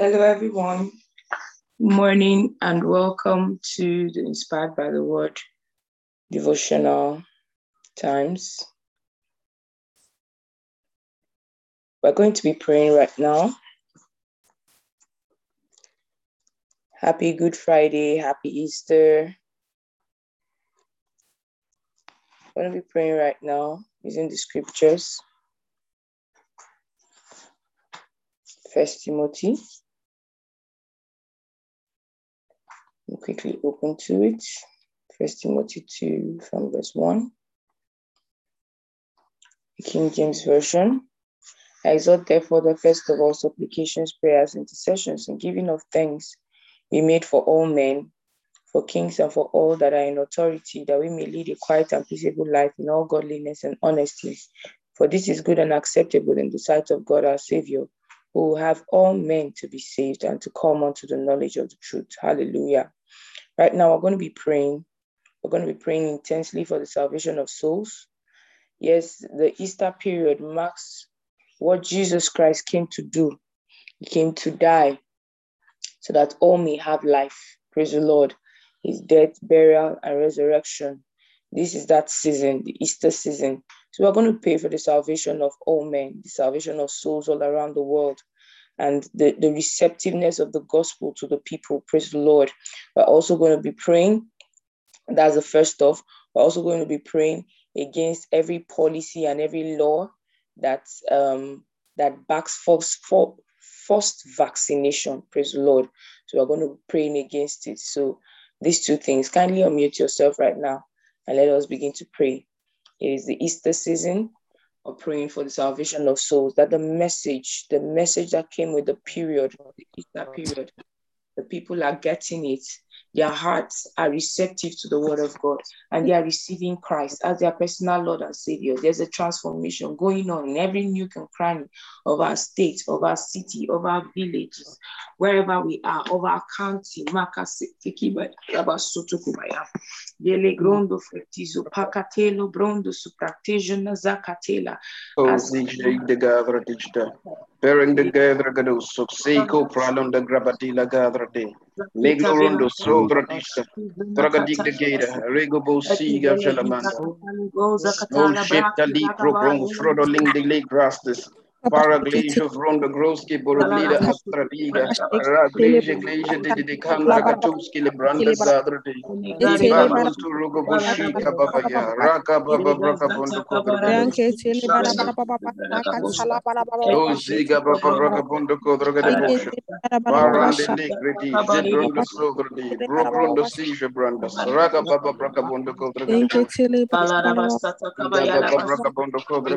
Hello, everyone. Good morning and welcome to the Inspired by the Word devotional times. We're going to be praying right now. Happy Good Friday, happy Easter. I'm going to be praying right now using the scriptures. First Timothy. We'll quickly open to it. First Timothy 2 from verse 1. The King James Version. I exhort therefore the first of all supplications, prayers, intercessions, and giving of thanks be made for all men, for kings and for all that are in authority, that we may lead a quiet and peaceable life in all godliness and honesty. For this is good and acceptable in the sight of God our Savior, who will have all men to be saved and to come unto the knowledge of the truth. Hallelujah. Right now, we're going to be praying. We're going to be praying intensely for the salvation of souls. Yes, the Easter period marks what Jesus Christ came to do. He came to die so that all may have life. Praise the Lord. His death, burial, and resurrection. This is that season, the Easter season. So we're going to pray for the salvation of all men, the salvation of souls all around the world and the, the receptiveness of the gospel to the people. Praise the Lord. We're also going to be praying. That's the first off. We're also going to be praying against every policy and every law that um, that backs forced, forced vaccination. Praise the Lord. So we're going to be praying against it. So these two things. Kindly unmute yourself right now and let us begin to pray. It is the Easter season of praying for the salvation of souls, that the message, the message that came with the period, period, the people are getting it their hearts are receptive to the word of God and they are receiving Christ as their personal Lord and Savior. There's a transformation going on in every nook and cranny of our state, of our city, of our villages, wherever we are, of our county. Dele the gather gadu sukseko pralon the grabadila gather de. Meglorundo sobradista. Tragadik the gata. Regobo siga jalamanda. No ship the leap propron frodo ling the lake grasses. Paraglejo from the Groski Boroglida Astradiga, Ragleja Gleja de de Kandra Katuski Lebranda Zadrde, Ibalos to Rugoboshi Kababaya, Raka Baba Braka Bondo Kodra, Ziga Baba Braka Bondo Kodra de Bosha, Barande Ligredi, Zibrundo Sogrdi, Brobrundo Sija Brandas, Raka Baba Braka Bondo Kodra Baba Braka Bondo Kodra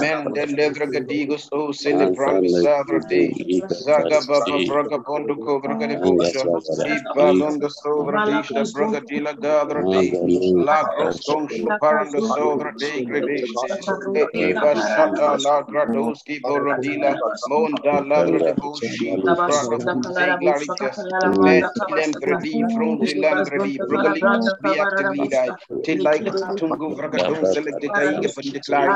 Mende Levra Gadigos O Celebrant Sadra De. Zaga Baba Braga Bondo Kodra de Bosha. Ibalonda Sovra Dista Bragadila Gadra De. La Grosconcho Paranda Sovra De Gredeste. Eva Shata La Gradoski Borodila. Monda Ladra de Boshi. Prada Zeglaritas. Mentilem Gredi Fronti Lambredi. Brugalix Biactivida. Till like Tungu Vragaton selected Taiga for the Clarigas.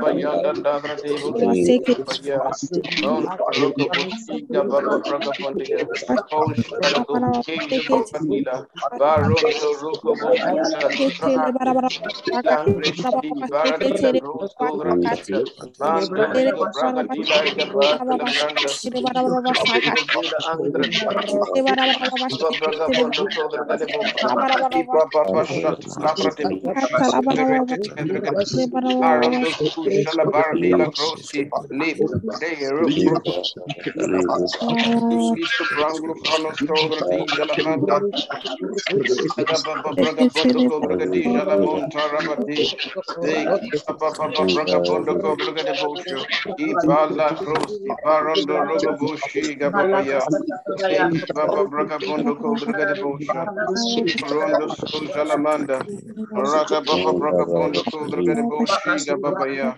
Paya Danda Pradevu Ele Grinde Kebundo Lukudosa, Eke Balisa Rakabashanta Barakabasakata, Mandele Brante Kesita, Reke Sunto Ulokrodo. Shikaba Shanda Labrati, Gababa Braga Bondo Kodragede, Ragli Jibradite, Raga Baba Braga Bondo Shiga Baba Ya, Raka Baba Braga Bondo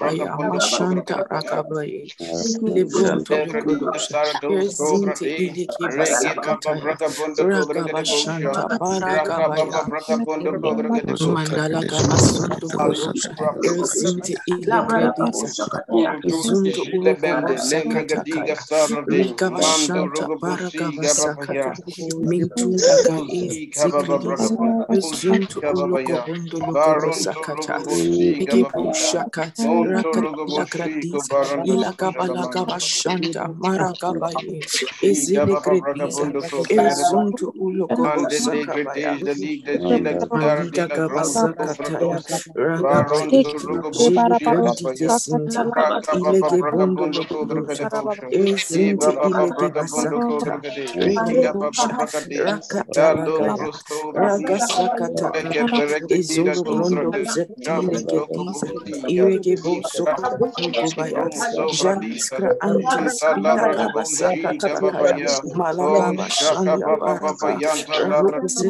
Kodragede, Alonso Kovra Agrita, Raga Baba Braga Bondo Kodragede, who lead a glare in the Aligoso cross Ranka Baba Braga Bondo Kodragede, Tenevregadiga run the growth Kodrati, clear on the social Limanda, Baba Shaka Lavrati, Raka Baba Braga Bondo Kodragede, Ibaron the social Lamanda Lavratija, La Rosa,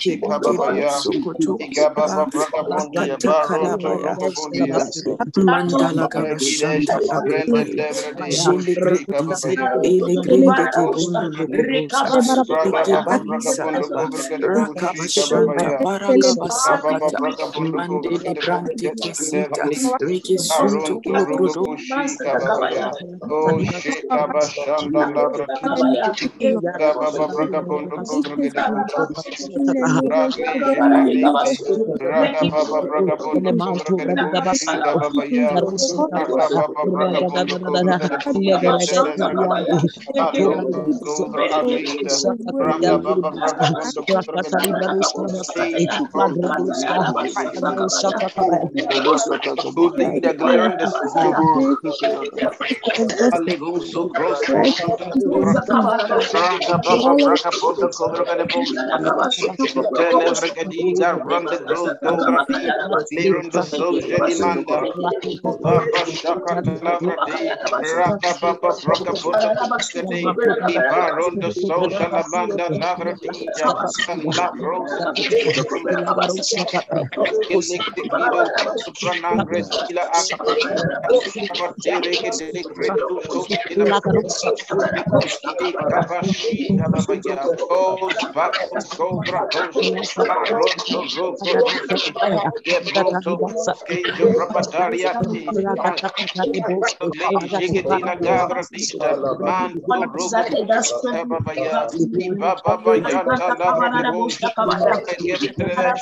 Kido, Supranangres, Ila Avatere, Gretus, Kabashi, Ababaya, Os Bakus, Cobra, Baronto, Rokobuski, Gebronto, Skejo, Propatariati, Manto, Rokobuski, Ababaya, Ibababa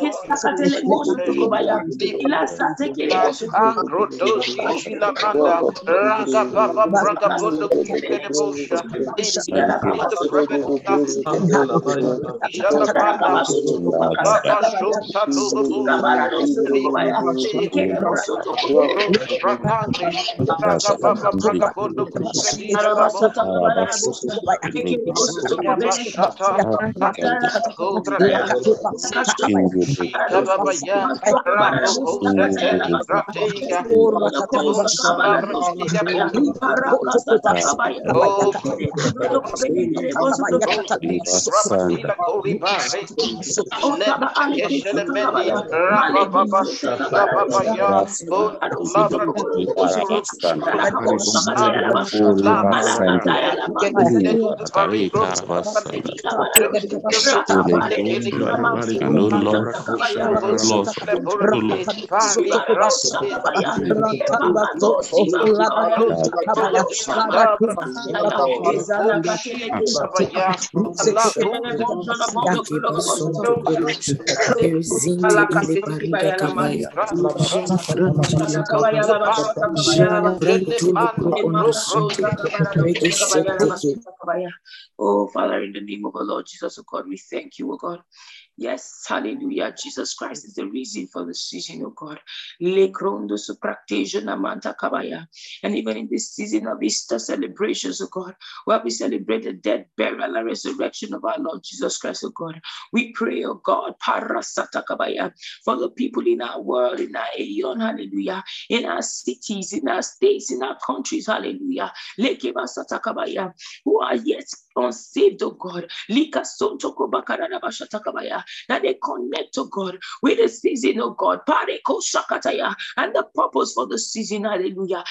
from every form Oh, Father, in the name of our Lord Jesus, oh God, we thank you, oh God. Yes, hallelujah. Jesus Christ is the reason for the season, oh God. And even in this season of Easter celebrations, oh God, where we celebrate the death, burial, and resurrection of our Lord Jesus Christ, oh God, we pray, oh God, for the people in our world, in our aeon, hallelujah, in our cities, in our states, in our countries, hallelujah, who are yet unsaved, oh God, that they connect, to God, with the season, of God, and the purpose for the season, hallelujah.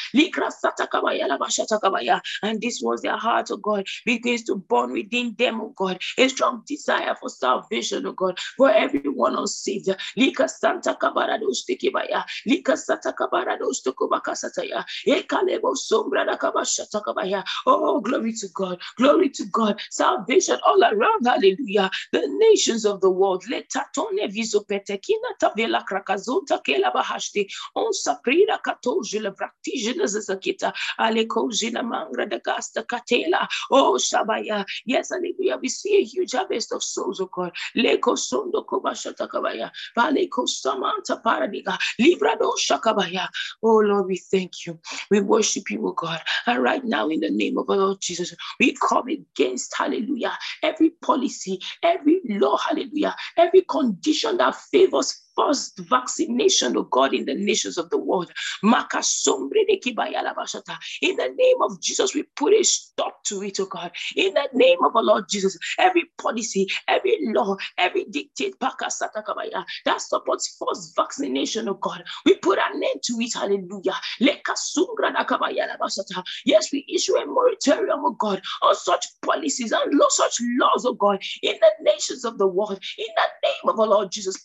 And this was their heart, oh God, begins to burn within them, oh God, a strong desire for salvation, oh God, for everyone unsaved. Lika Santa Kabarados Tikibaya, Lika Santa Kabarados Tokobakasataya, Ekalebo Sombra Kabashatakabaya. Oh, glory to God, glory to God, salvation all around, hallelujah. The nations of the world, let tatone visopetekina tavela krakazonta kela bahashti, on saprira katojila praktijina zazakita, alekojina mangra de gasta katela, oh Shabaya. Yes, hallelujah. We see a huge harvest of souls, oh God. Leko sondo kobashata kabaya, valeko samanta paradiga, librado shakabaya. Oh Lord, we thank you. We worship you, oh God. And right now, in the name of our Lord Jesus, we come against, hallelujah, every policy, every law, hallelujah, every condition that favors first vaccination, of God, in the nations of the world. In the name of Jesus, we put a stop to it, oh God. In the name of our Lord Jesus, every policy, every law, every dictate that supports first vaccination, oh God, we put an end to it. Hallelujah. Yes, we issue a moratorium, oh God, on such policies and such laws, oh God, in the nations of the world. In the name of our Lord Jesus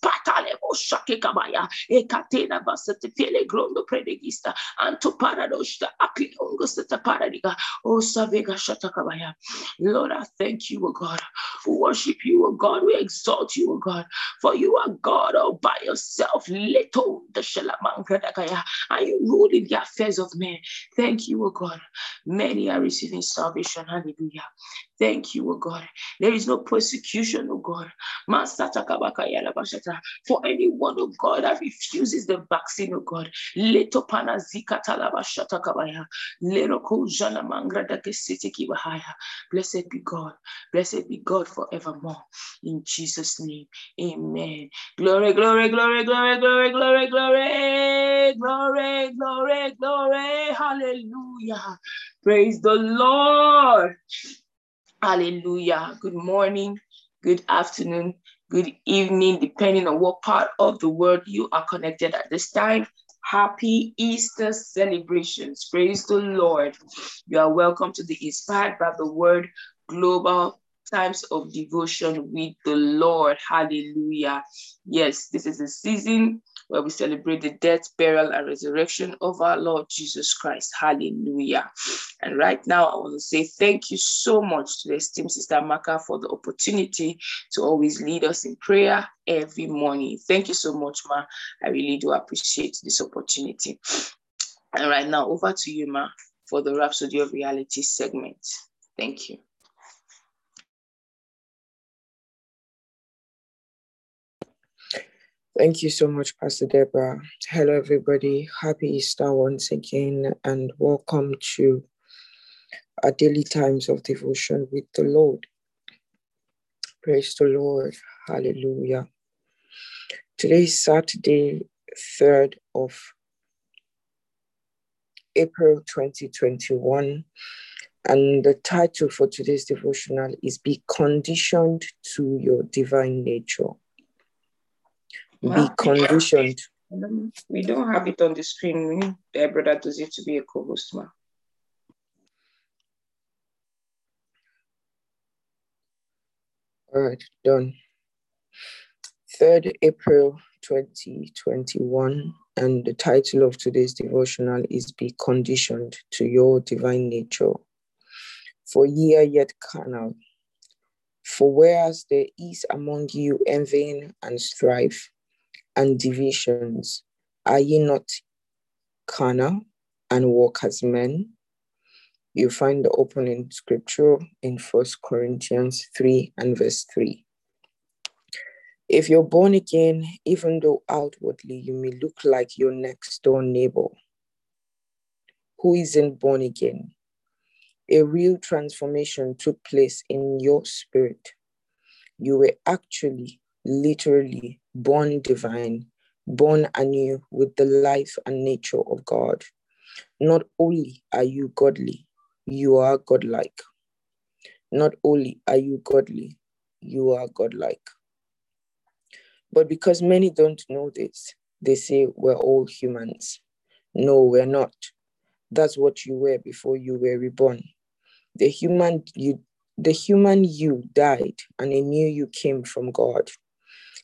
shake kabaya ekatena basete fele grondo predegista anto paradoshta akilongo seta paradiga. Oh savega shata kabaya Lord I thank you O God. We worship you O God. We exalt you O God. For you are God all by yourself little the shalamanka and you rule in the affairs of men. Thank you O God. Many are receiving salvation. Hallelujah Thank you, O God. There is no persecution, O God. For anyone, O God, that refuses the vaccine, O God. Blessed be God. Blessed be God forevermore. In Jesus' name. Amen. Glory, glory, glory, glory, glory, glory, glory, glory, glory, glory. Hallelujah. Praise the Lord. Hallelujah. Good morning, good afternoon, good evening, depending on what part of the world you are connected at this time. Happy Easter celebrations. Praise the Lord. You are welcome to the Inspired by the Word Global Times of Devotion with the Lord. Hallelujah. Yes, this is a season where we celebrate the death, burial, and resurrection of our Lord Jesus Christ. Hallelujah. And right now, I want to say thank you so much to the esteemed Sister Maka for the opportunity to always lead us in prayer every morning. Thank you so much, Ma. I really do appreciate this opportunity. And right now, over to you, Ma, for the Rhapsody of Reality segment. Thank you. Thank you so much, Pastor Deborah. Hello, everybody. Happy Easter once again, and welcome to our daily times of devotion with the Lord. Praise the Lord. Hallelujah. Today is Saturday, 3rd of April 2021. And the title for today's devotional is Be Conditioned to Your Divine Nature be conditioned. We don't have it on the screen. We need Deborah that does it to be a co-host, ma. All right, done. 3rd April 2021, and the title of today's devotional is Be Conditioned to Your Divine Nature. For ye are yet carnal. For whereas there is among you envying and strife, and divisions, are ye not carnal and walk as men? You find the opening scripture in First Corinthians 3 and verse 3. If you're born again, even though outwardly you may look like your next door neighbor who isn't born again, a real transformation took place in your spirit. You were actually, literally born divine, born anew with the life and nature of God. Not only are you godly, you are godlike. Not only are you godly, you are godlike. But because many don't know this, they say we're all humans. No, we're not. That's what you were before you were reborn. The human you the human you died and a new you came from God.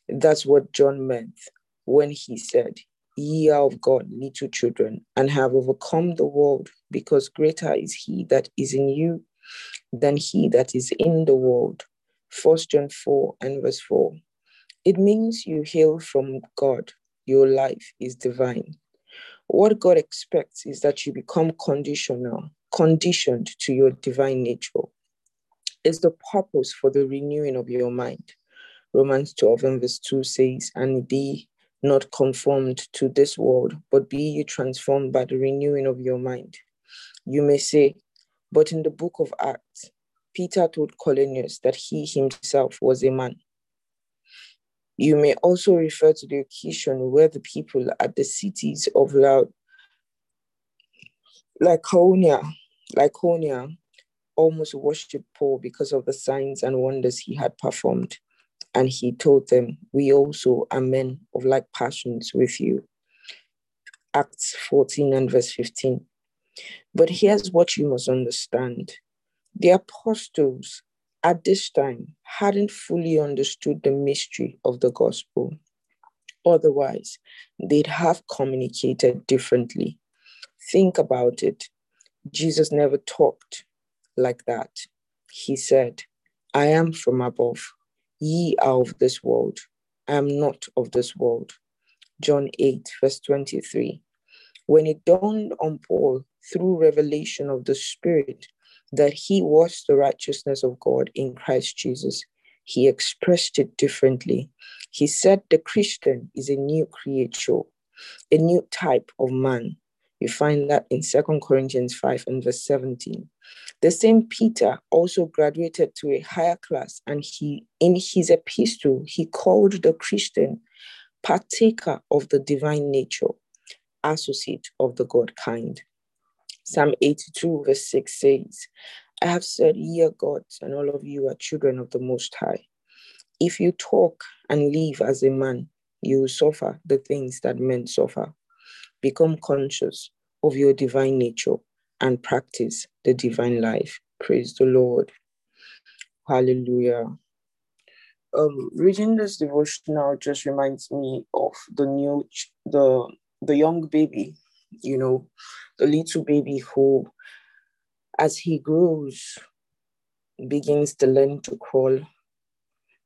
That's what John meant when he said, Ye are of God, little children, and have overcome the world, because greater is he that is in you than he that is in the world. First John 4 and verse 4. It means you hail from God. Your life is divine. What God expects is that you become conditional, conditioned to your divine nature. It's the purpose for the renewing of your mind. Romans 12 and verse 2 says, And be not conformed to this world, but be ye transformed by the renewing of your mind. You may say, but in the book of Acts, Peter told Cornelius that he himself was a man. You may also refer to the occasion where the people at the cities of Laod, Lycaonia almost worshipped Paul because of the signs and wonders he had performed. And he told them, We also are men of like passions with you. Acts 14 and verse 15. But here's what you must understand the apostles at this time hadn't fully understood the mystery of the gospel. Otherwise, they'd have communicated differently. Think about it. Jesus never talked like that. He said, I am from above. Ye are of this world. I am not of this world. John 8, verse 23. When it dawned on Paul through revelation of the Spirit that he was the righteousness of God in Christ Jesus, he expressed it differently. He said the Christian is a new creature, a new type of man. You find that in Second Corinthians 5 and verse 17. The same Peter also graduated to a higher class, and he, in his epistle, he called the Christian partaker of the divine nature, associate of the God kind. Psalm 82, verse 6 says, I have said, Ye are gods, and all of you are children of the Most High. If you talk and live as a man, you will suffer the things that men suffer. Become conscious of your divine nature and practice the divine life. Praise the Lord. Hallelujah. Um, reading this devotional just reminds me of the new, the the young baby, you know, the little baby who, as he grows, begins to learn to crawl,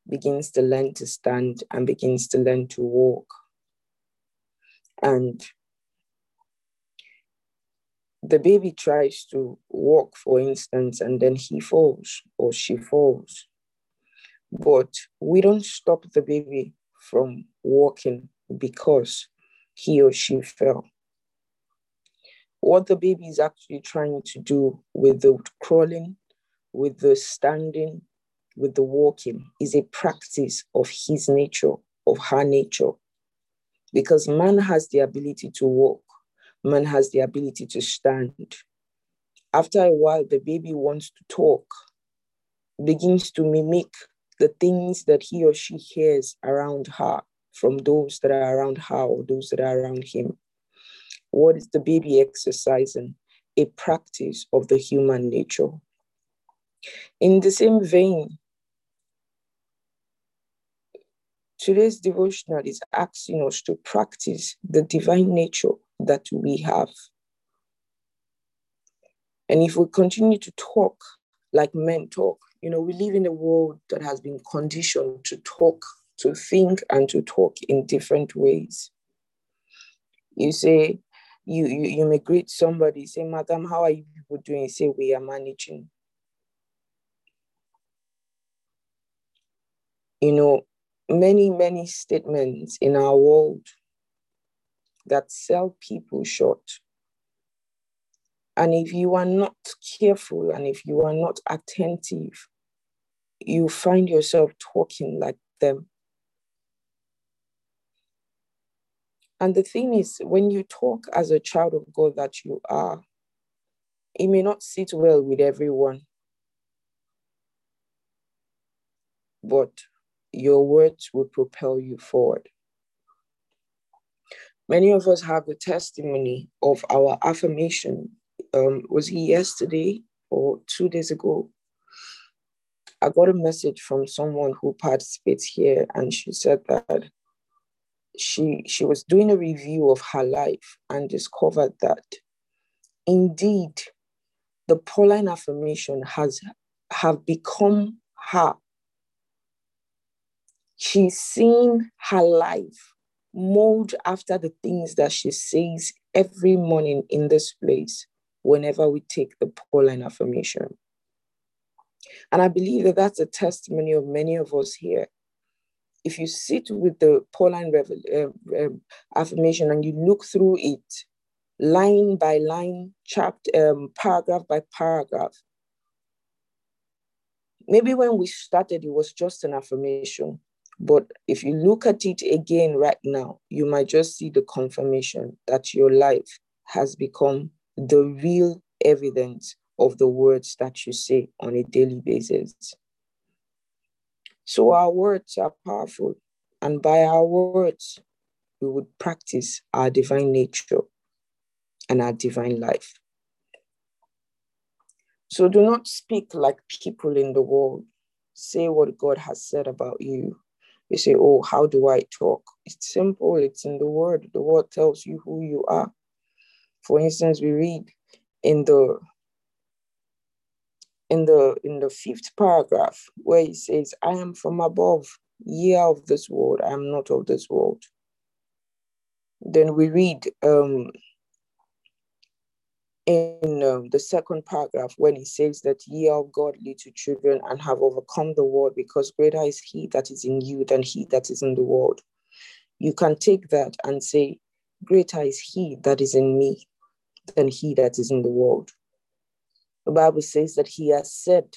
begins to learn to stand, and begins to learn to walk. And the baby tries to walk, for instance, and then he falls or she falls. But we don't stop the baby from walking because he or she fell. What the baby is actually trying to do with the crawling, with the standing, with the walking is a practice of his nature, of her nature. Because man has the ability to walk, man has the ability to stand. After a while, the baby wants to talk, begins to mimic the things that he or she hears around her from those that are around her or those that are around him. What is the baby exercising? A practice of the human nature. In the same vein, today's devotional is asking us to practice the divine nature that we have. And if we continue to talk like men talk, you know, we live in a world that has been conditioned to talk, to think, and to talk in different ways. You say, you, you, you may greet somebody, say, Madam, how are you people doing? Say, we are managing. You know, many, many statements in our world that sell people short. And if you are not careful and if you are not attentive, you find yourself talking like them. And the thing is, when you talk as a child of God that you are, it may not sit well with everyone. But your words will propel you forward. Many of us have the testimony of our affirmation. Um, was he yesterday or two days ago? I got a message from someone who participates here, and she said that she she was doing a review of her life and discovered that indeed the Pauline affirmation has have become her. She's seen her life mold after the things that she says every morning in this place whenever we take the Pauline affirmation. And I believe that that's a testimony of many of us here. If you sit with the Pauline uh, uh, affirmation and you look through it line by line, chapter, um, paragraph by paragraph, maybe when we started, it was just an affirmation. But if you look at it again right now, you might just see the confirmation that your life has become the real evidence of the words that you say on a daily basis. So our words are powerful, and by our words, we would practice our divine nature and our divine life. So do not speak like people in the world. Say what God has said about you you say, Oh, how do I talk? It's simple, it's in the word. The word tells you who you are. For instance, we read in the in the in the fifth paragraph where he says, I am from above, ye are of this world, I am not of this world. Then we read um in um, the second paragraph when he says that ye are God to children and have overcome the world because greater is he that is in you than he that is in the world. You can take that and say, greater is he that is in me than he that is in the world. The Bible says that he has said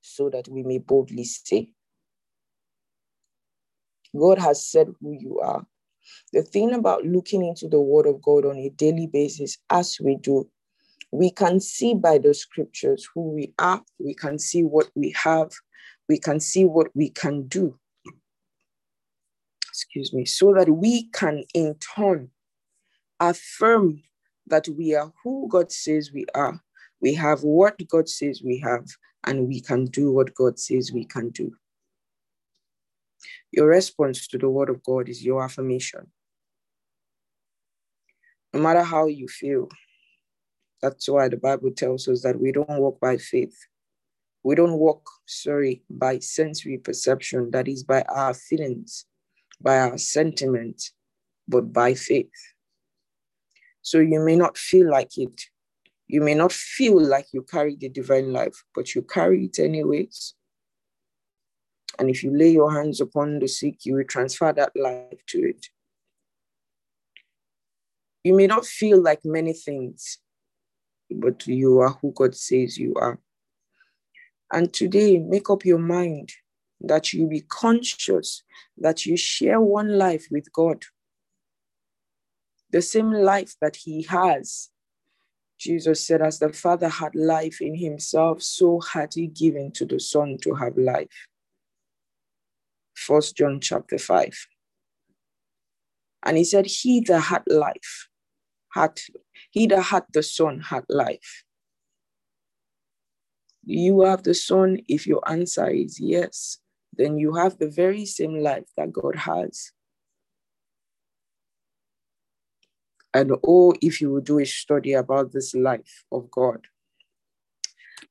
so that we may boldly say. God has said who you are. The thing about looking into the Word of God on a daily basis, as we do, we can see by the scriptures who we are, we can see what we have, we can see what we can do. Excuse me, so that we can in turn affirm that we are who God says we are. We have what God says we have, and we can do what God says we can do. Your response to the word of God is your affirmation. No matter how you feel, that's why the Bible tells us that we don't walk by faith. We don't walk, sorry, by sensory perception, that is by our feelings, by our sentiments, but by faith. So you may not feel like it. You may not feel like you carry the divine life, but you carry it anyways. And if you lay your hands upon the sick, you will transfer that life to it. You may not feel like many things, but you are who God says you are. And today, make up your mind that you be conscious that you share one life with God, the same life that He has. Jesus said, As the Father had life in Himself, so had He given to the Son to have life. First John chapter 5. And he said, He that had life, had he that had the Son had life. You have the Son, if your answer is yes, then you have the very same life that God has. And oh, if you would do a study about this life of God.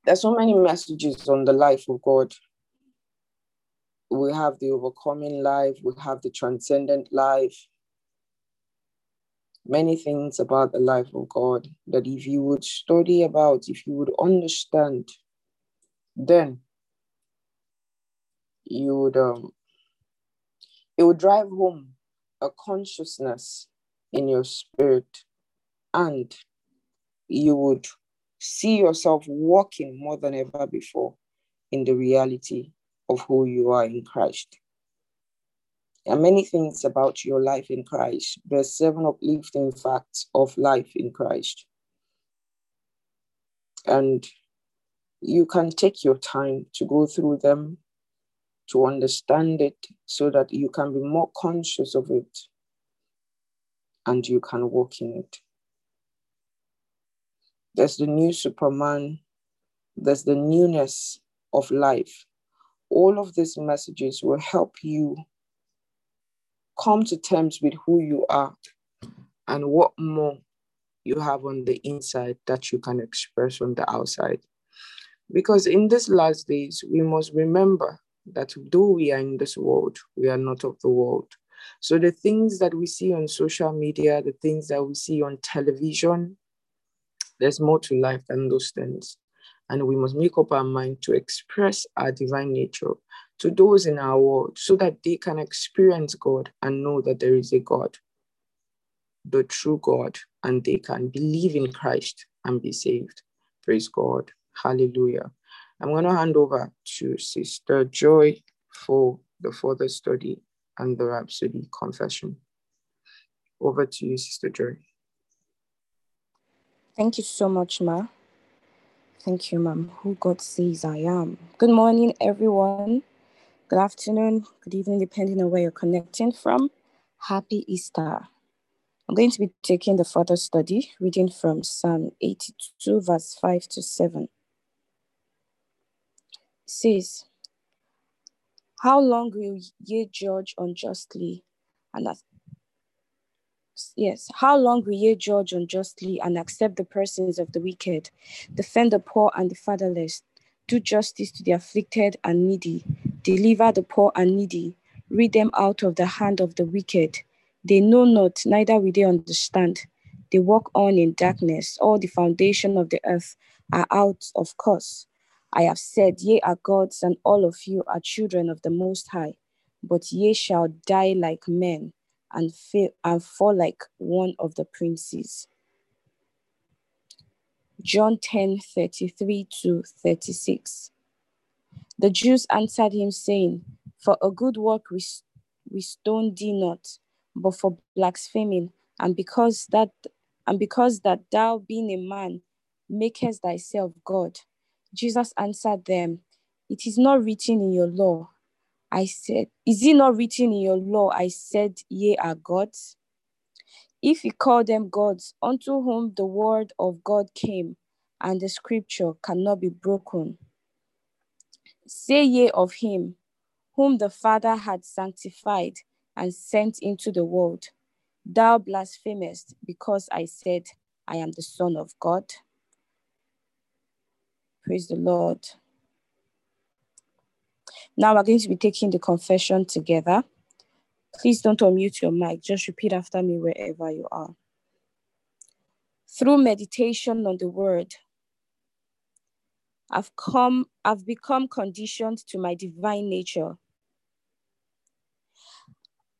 There's so many messages on the life of God we have the overcoming life, we have the transcendent life. Many things about the life of God that if you would study about, if you would understand, then you would um it would drive home a consciousness in your spirit and you would see yourself walking more than ever before in the reality of who you are in Christ. There are many things about your life in Christ. There's seven uplifting facts of life in Christ. And you can take your time to go through them, to understand it, so that you can be more conscious of it and you can walk in it. There's the new Superman, there's the newness of life all of these messages will help you come to terms with who you are and what more you have on the inside that you can express on the outside. Because in these last days, we must remember that though we are in this world, we are not of the world. So the things that we see on social media, the things that we see on television, there's more to life than those things and we must make up our mind to express our divine nature to those in our world so that they can experience God and know that there is a God, the true God, and they can believe in Christ and be saved. Praise God. Hallelujah. I'm going to hand over to Sister Joy for the further study and the Rhapsody confession. Over to you, Sister Joy. Thank you so much, Ma. Thank you, ma'am. Who God says I am. Good morning, everyone. Good afternoon, good evening, depending on where you're connecting from. Happy Easter. I'm going to be taking the further study, reading from Psalm 82, verse 5 to 7. It says, How long will ye judge unjustly and Yes. How long will ye judge unjustly and accept the persons of the wicked? Defend the poor and the fatherless. Do justice to the afflicted and needy. Deliver the poor and needy. Rid them out of the hand of the wicked. They know not, neither will they understand. They walk on in darkness. All the foundation of the earth are out of course. I have said, Ye are gods, and all of you are children of the Most High. But ye shall die like men and, fail, and fall like one of the princes. John 10 33 to 36. The Jews answered him, saying, For a good work we, we stone thee not, but for blaspheming, and because that and because that thou being a man makest thyself God. Jesus answered them, It is not written in your law. I said, Is it not written in your law? I said, Ye are gods. If he call them gods, unto whom the word of God came, and the scripture cannot be broken. Say ye of him, whom the Father had sanctified and sent into the world, Thou blasphemest, because I said, I am the Son of God. Praise the Lord. Now we're going to be taking the confession together. Please don't unmute your mic. Just repeat after me wherever you are. Through meditation on the word, I've come, I've become conditioned to my divine nature.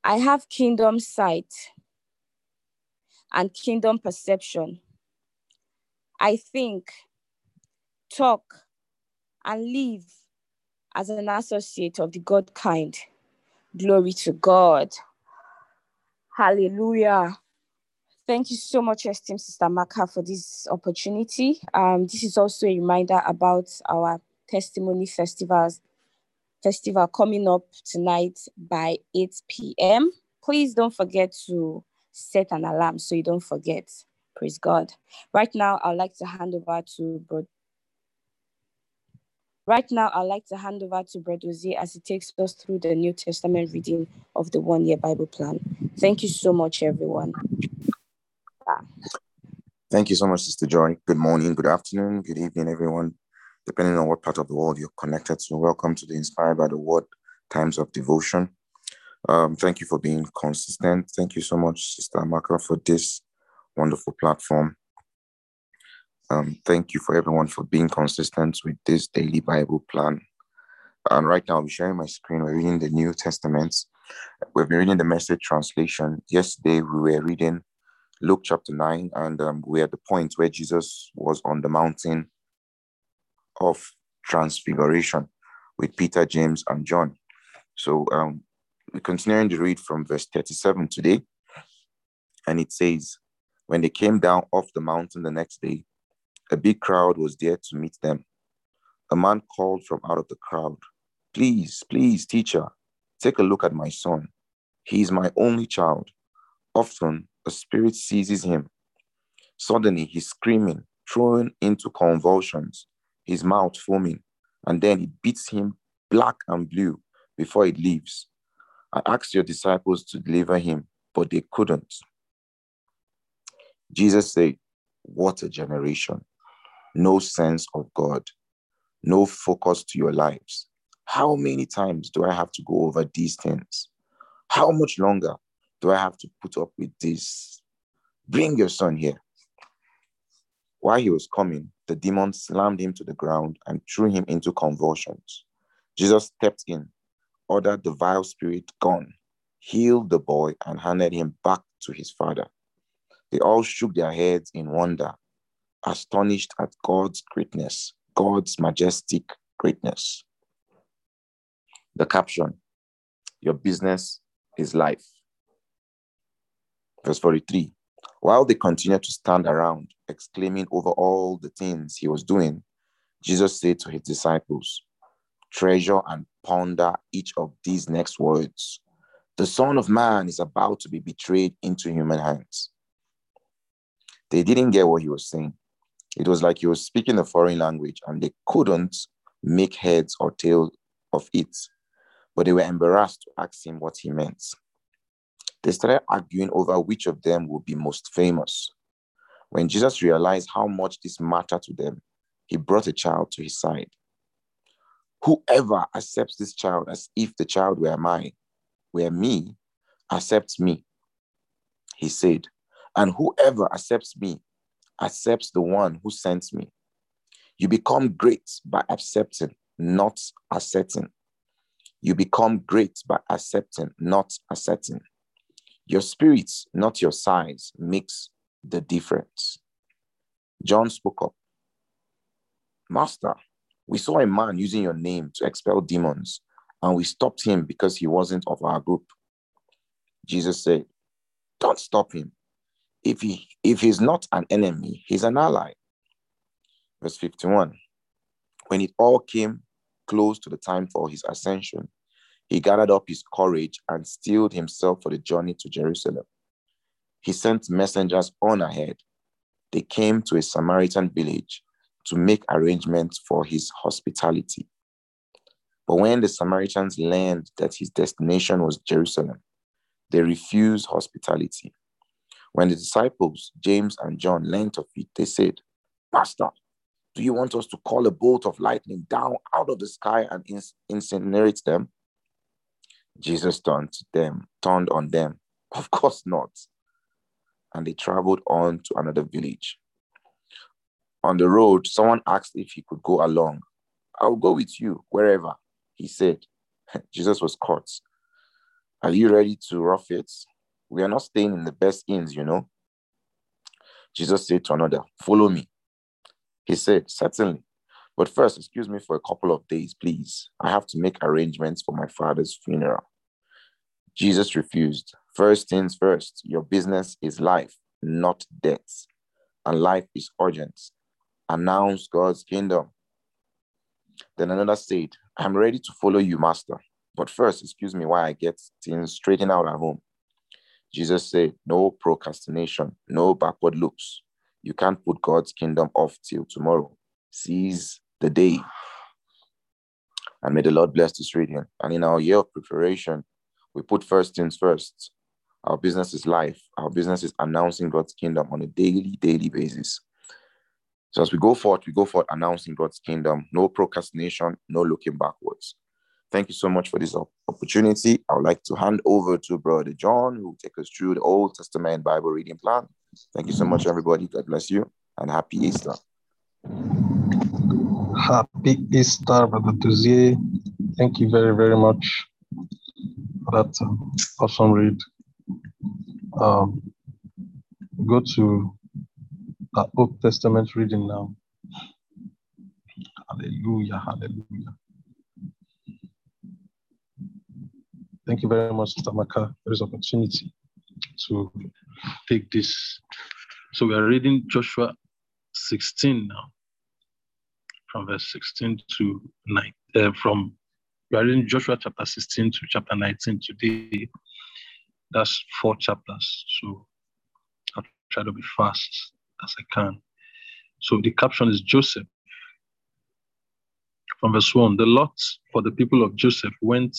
I have kingdom sight and kingdom perception. I think, talk, and live as an associate of the God kind. Glory to God. Hallelujah. Thank you so much, esteemed Sister Maka, for this opportunity. Um, this is also a reminder about our testimony festivals festival coming up tonight by 8 p.m. Please don't forget to set an alarm so you don't forget. Praise God. Right now, I'd like to hand over to Brother. Right now, I'd like to hand over to Brother Ozie as he takes us through the New Testament reading of the one year Bible plan. Thank you so much, everyone. Thank you so much, Sister Joy. Good morning, good afternoon, good evening, everyone, depending on what part of the world you're connected to. Welcome to the Inspired by the Word Times of Devotion. Um, thank you for being consistent. Thank you so much, Sister Amaka, for this wonderful platform. Um, thank you for everyone for being consistent with this daily Bible plan. And right now, I'm sharing my screen. We're reading the New Testament. We've been reading the message translation. Yesterday, we were reading Luke chapter 9, and um, we're at the point where Jesus was on the mountain of transfiguration with Peter, James, and John. So um, we're continuing to read from verse 37 today. And it says, When they came down off the mountain the next day, a big crowd was there to meet them. A man called from out of the crowd, Please, please, teacher, take a look at my son. He is my only child. Often a spirit seizes him. Suddenly he's screaming, thrown into convulsions, his mouth foaming, and then it beats him black and blue before it leaves. I asked your disciples to deliver him, but they couldn't. Jesus said, What a generation. No sense of God, no focus to your lives. How many times do I have to go over these things? How much longer do I have to put up with this? Bring your son here. While he was coming, the demon slammed him to the ground and threw him into convulsions. Jesus stepped in, ordered the vile spirit gone, healed the boy, and handed him back to his father. They all shook their heads in wonder, astonished at God's greatness, God's majestic greatness. The caption Your business is life. Verse 43 While they continued to stand around, exclaiming over all the things he was doing, Jesus said to his disciples, Treasure and ponder each of these next words. The Son of Man is about to be betrayed into human hands. They didn't get what he was saying. It was like he was speaking a foreign language and they couldn't make heads or tails of it, but they were embarrassed to ask him what he meant. They started arguing over which of them would be most famous. When Jesus realized how much this mattered to them, he brought a child to his side. Whoever accepts this child as if the child were mine, were me, accepts me. He said, And whoever accepts me accepts the one who sent me. You become great by accepting, not accepting. You become great by accepting, not accepting. Your spirit, not your size, makes the difference. John spoke up. Master, we saw a man using your name to expel demons, and we stopped him because he wasn't of our group. Jesus said, Don't stop him. If he if he's not an enemy, he's an ally. Verse 51. When it all came close to the time for his ascension, he gathered up his courage and steeled himself for the journey to Jerusalem. He sent messengers on ahead. They came to a Samaritan village to make arrangements for his hospitality. But when the Samaritans learned that his destination was Jerusalem, they refused hospitality. When the disciples, James and John, learned of it, they said, Master, do you want us to call a bolt of lightning down out of the sky and incinerate them? Jesus turned to them, turned on them. Of course not. And they traveled on to another village. On the road, someone asked if he could go along. I'll go with you wherever, he said. Jesus was caught. Are you ready to rough it? We are not staying in the best inns, you know. Jesus said to another, Follow me. He said, Certainly. But first, excuse me for a couple of days, please. I have to make arrangements for my father's funeral. Jesus refused. First things first, your business is life, not death. And life is urgent. Announce God's kingdom. Then another said, I'm ready to follow you, Master. But first, excuse me while I get things straightened out at home. Jesus said, No procrastination, no backward looks. You can't put God's kingdom off till tomorrow. Seize the day. And may the Lord bless this reading. And in our year of preparation, we put first things first. Our business is life. Our business is announcing God's kingdom on a daily, daily basis. So as we go forth, we go forth announcing God's kingdom. No procrastination, no looking backwards. Thank you so much for this opportunity. I would like to hand over to Brother John, who will take us through the Old Testament Bible reading plan. Thank you so much, everybody. God bless you and happy Easter. Happy Easter, Brother Dozie. Thank you very, very much for that um, awesome read. Um, go to our Old Testament reading now. Hallelujah, hallelujah. Thank you very much, Sister Maka, for this opportunity to take this. So we are reading Joshua 16 now, from verse 16 to 9. Uh, from we are reading Joshua chapter 16 to chapter 19 today. That's four chapters. So I'll try to be fast as I can. So the caption is Joseph. From verse 1 The lot for the people of Joseph went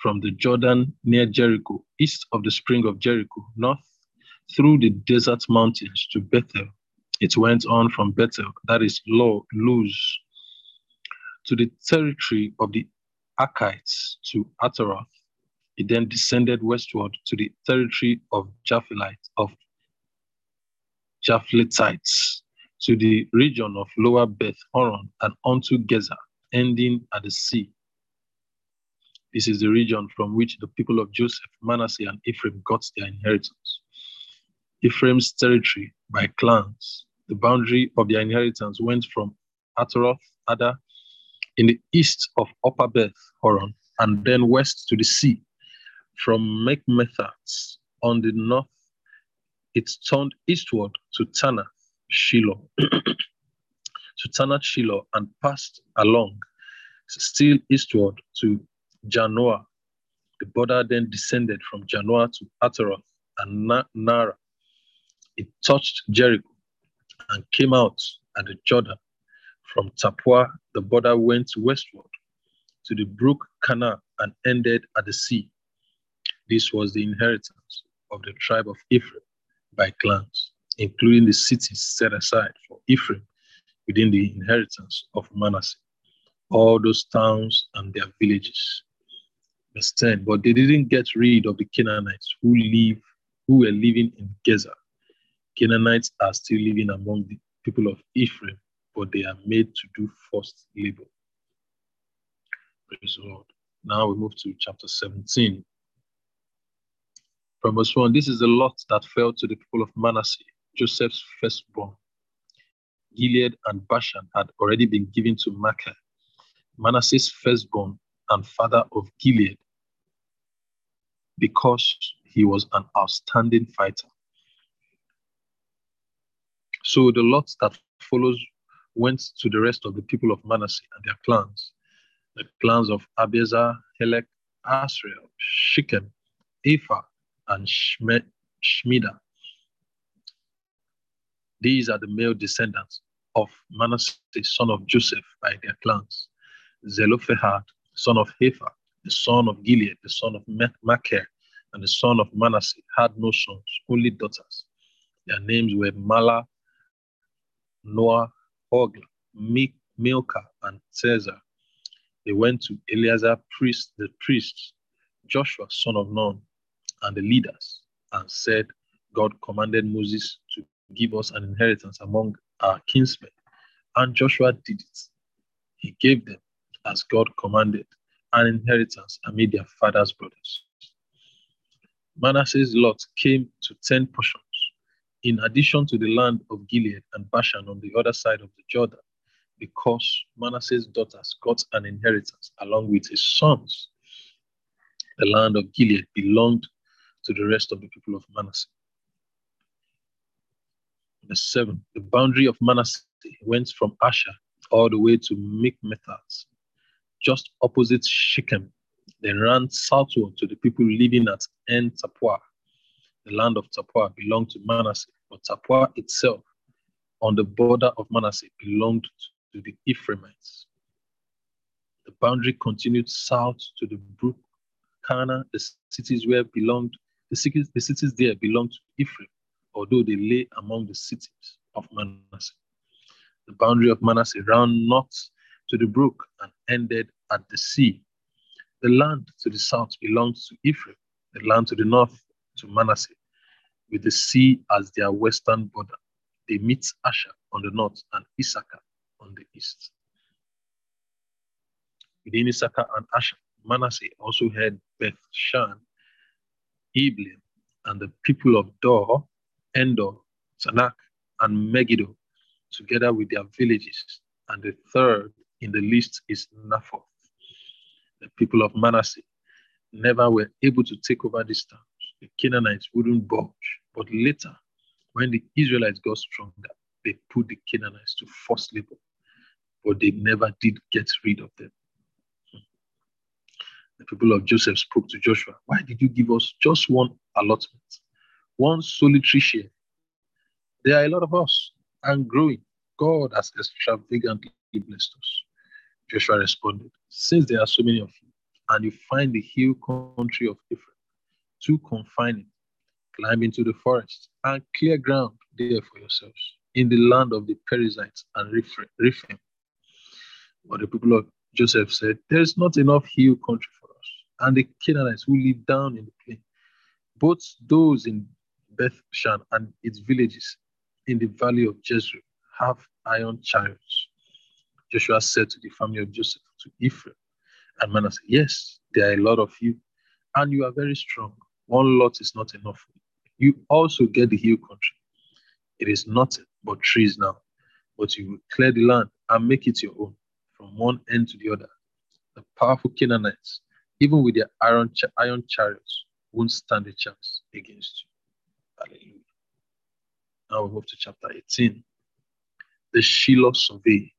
from the Jordan near Jericho, east of the spring of Jericho, north through the desert mountains to Bethel. It went on from Bethel, that is Luz, to the territory of the Arkites to Ataroth. It then descended westward to the territory of Japhilite of Japhletites to the region of Lower Beth Horon and onto Gezer, ending at the sea. This is the region from which the people of Joseph, Manasseh, and Ephraim got their inheritance. Ephraim's territory by clans, the boundary of their inheritance went from Ataroth, Ada, in the east of Upper Beth Horon, and then west to the sea. From Michmethath on the north, it turned eastward to Tanah, Shiloh, to Tanah, Shiloh, and passed along, still eastward to Janoah. The border then descended from Janoah to Ataroth and Nara. It touched Jericho and came out at the Jordan. From Tappuah, the border went westward to the brook Cana and ended at the sea. This was the inheritance of the tribe of Ephraim by clans, including the cities set aside for Ephraim within the inheritance of Manasseh, all those towns and their villages verse 10 but they didn't get rid of the canaanites who live who were living in gezer Canaanites are still living among the people of Ephraim, but they are made to do forced labor. Praise the Lord. Now we move to chapter 17. From verse 1, this is the lot that fell to the people of Manasseh, Joseph's firstborn. Gilead and Bashan had already been given to Machir, Manasseh's firstborn and father of Gilead, because he was an outstanding fighter. So the lot that follows went to the rest of the people of Manasseh and their clans, the clans of Abiezer, Helek, Asriel, Shechem, Ephah, and Shmida. These are the male descendants of Manasseh, son of Joseph, by their clans. Zelophehad, son of Hepher, the son of Gilead, the son of Machir, and the son of Manasseh, had no sons, only daughters. Their names were Mala, Noah, Hogla, Milcah, and Caesar. They went to Eleazar, priest, the priest, Joshua, son of Nun, and the leaders, and said, God commanded Moses to give us an inheritance among our kinsmen. And Joshua did it. He gave them, as God commanded, an inheritance amid their father's brothers. Manasseh's lot came to ten portions, in addition to the land of Gilead and Bashan on the other side of the Jordan, because Manasseh's daughters got an inheritance along with his sons. The land of Gilead belonged to the rest of the people of Manasseh. Verse 7 The boundary of Manasseh went from Asher all the way to Michmethath, just opposite Shechem, then ran southward to the people living at En Tappuah. The land of Tappuah belonged to Manasseh, but Tappuah itself, on the border of Manasseh, belonged to the Ephraimites. The boundary continued south to the brook Kana, the cities where belonged the cities, the cities there belonged to Ephraim, although they lay among the cities of Manasseh. The boundary of Manasseh ran north to the brook and ended at the sea. The land to the south belongs to Ephraim, the land to the north to Manasseh, with the sea as their western border. They meet Asher on the north and Issachar on the east. Within Issachar and Asher, Manasseh also had Beth Shan Ibleam, and the people of Dor, Endor, Tanak, and Megiddo, together with their villages. And the third in the list is Naphoth. The people of Manasseh never were able to take over these towns. The Canaanites wouldn't budge, but later, when the Israelites got stronger, they put the Canaanites to forced labor, but they never did get rid of them the people of Joseph spoke to Joshua, Why did you give us just one allotment, one solitary share? There are a lot of us and growing. God has extravagantly blessed us. Joshua responded, Since there are so many of you, and you find the hill country of Ephraim too confining, climb into the forest and clear ground there for yourselves in the land of the Perizzites and Rephaim. But the people of Joseph said, There is not enough hill country for us, and the Canaanites who live down in the plain, both those in Bethshan and its villages in the valley of Jezreel have iron chariots. Joshua said to the family of Joseph, to Ephraim and Manasseh, Yes, there are a lot of you, and you are very strong. One lot is not enough you. Also get the hill country. It is nothing but trees now, but you will clear the land and make it your own from one end to the other. The powerful Canaanites even with their iron, iron chariots, won't stand a chance against you. Hallelujah. Now we move to chapter 18. The Shiloh survey.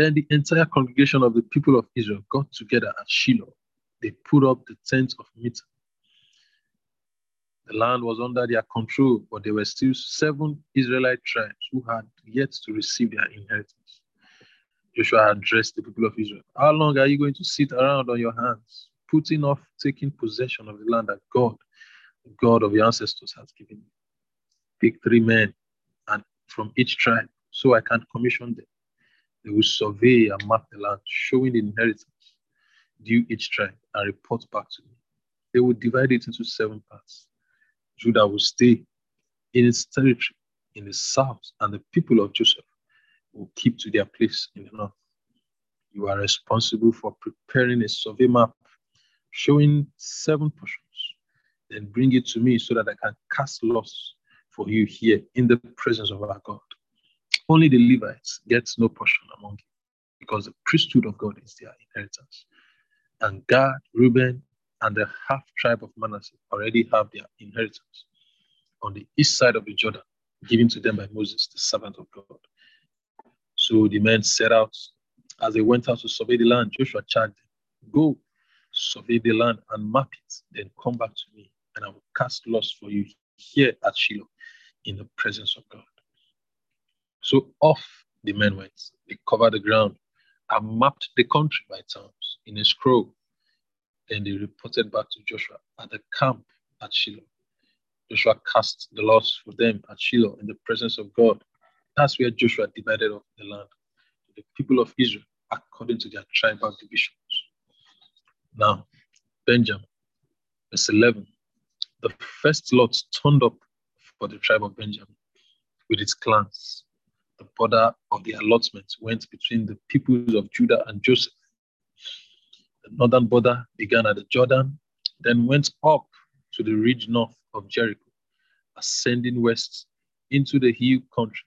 Then the entire congregation of the people of Israel got together at Shiloh. They put up the tent of meeting. The land was under their control, but there were still seven Israelite tribes who had yet to receive their inheritance. Joshua addressed the people of Israel. How long are you going to sit around on your hands, putting off taking possession of the land that God, the God of your ancestors, has given you? Pick three men and from each tribe, so I can commission them. They will survey and map the land, showing the inheritance due each tribe, and report back to me. They will divide it into seven parts. Judah will stay in its territory in the south, and the people of Joseph will keep to their place in the north. You are responsible for preparing a survey map showing seven portions. Then bring it to me so that I can cast lots for you here in the presence of our God. Only the Levites get no portion among you because the priesthood of God is their inheritance. And Gad, Reuben, and the half tribe of Manasseh already have their inheritance on the east side of the Jordan, given to them by Moses, the servant of God. So the men set out. As they went out to survey the land, Joshua charged them, Go, survey the land and map it, then come back to me, and I will cast lots for you here at Shiloh in the presence of God. So off the men went. They covered the ground and mapped the country by towns in a scroll. Then they reported back to Joshua at the camp at Shiloh. Joshua cast the lots for them at Shiloh in the presence of God. That's where Joshua divided up the land to the people of Israel according to their tribal divisions. Now, Benjamin, verse 11. The first lot turned up for the tribe of Benjamin with its clans. The border of the allotment went between the peoples of Judah and Joseph. The northern border began at the Jordan, then went up to the ridge north of Jericho, ascending west into the hill country,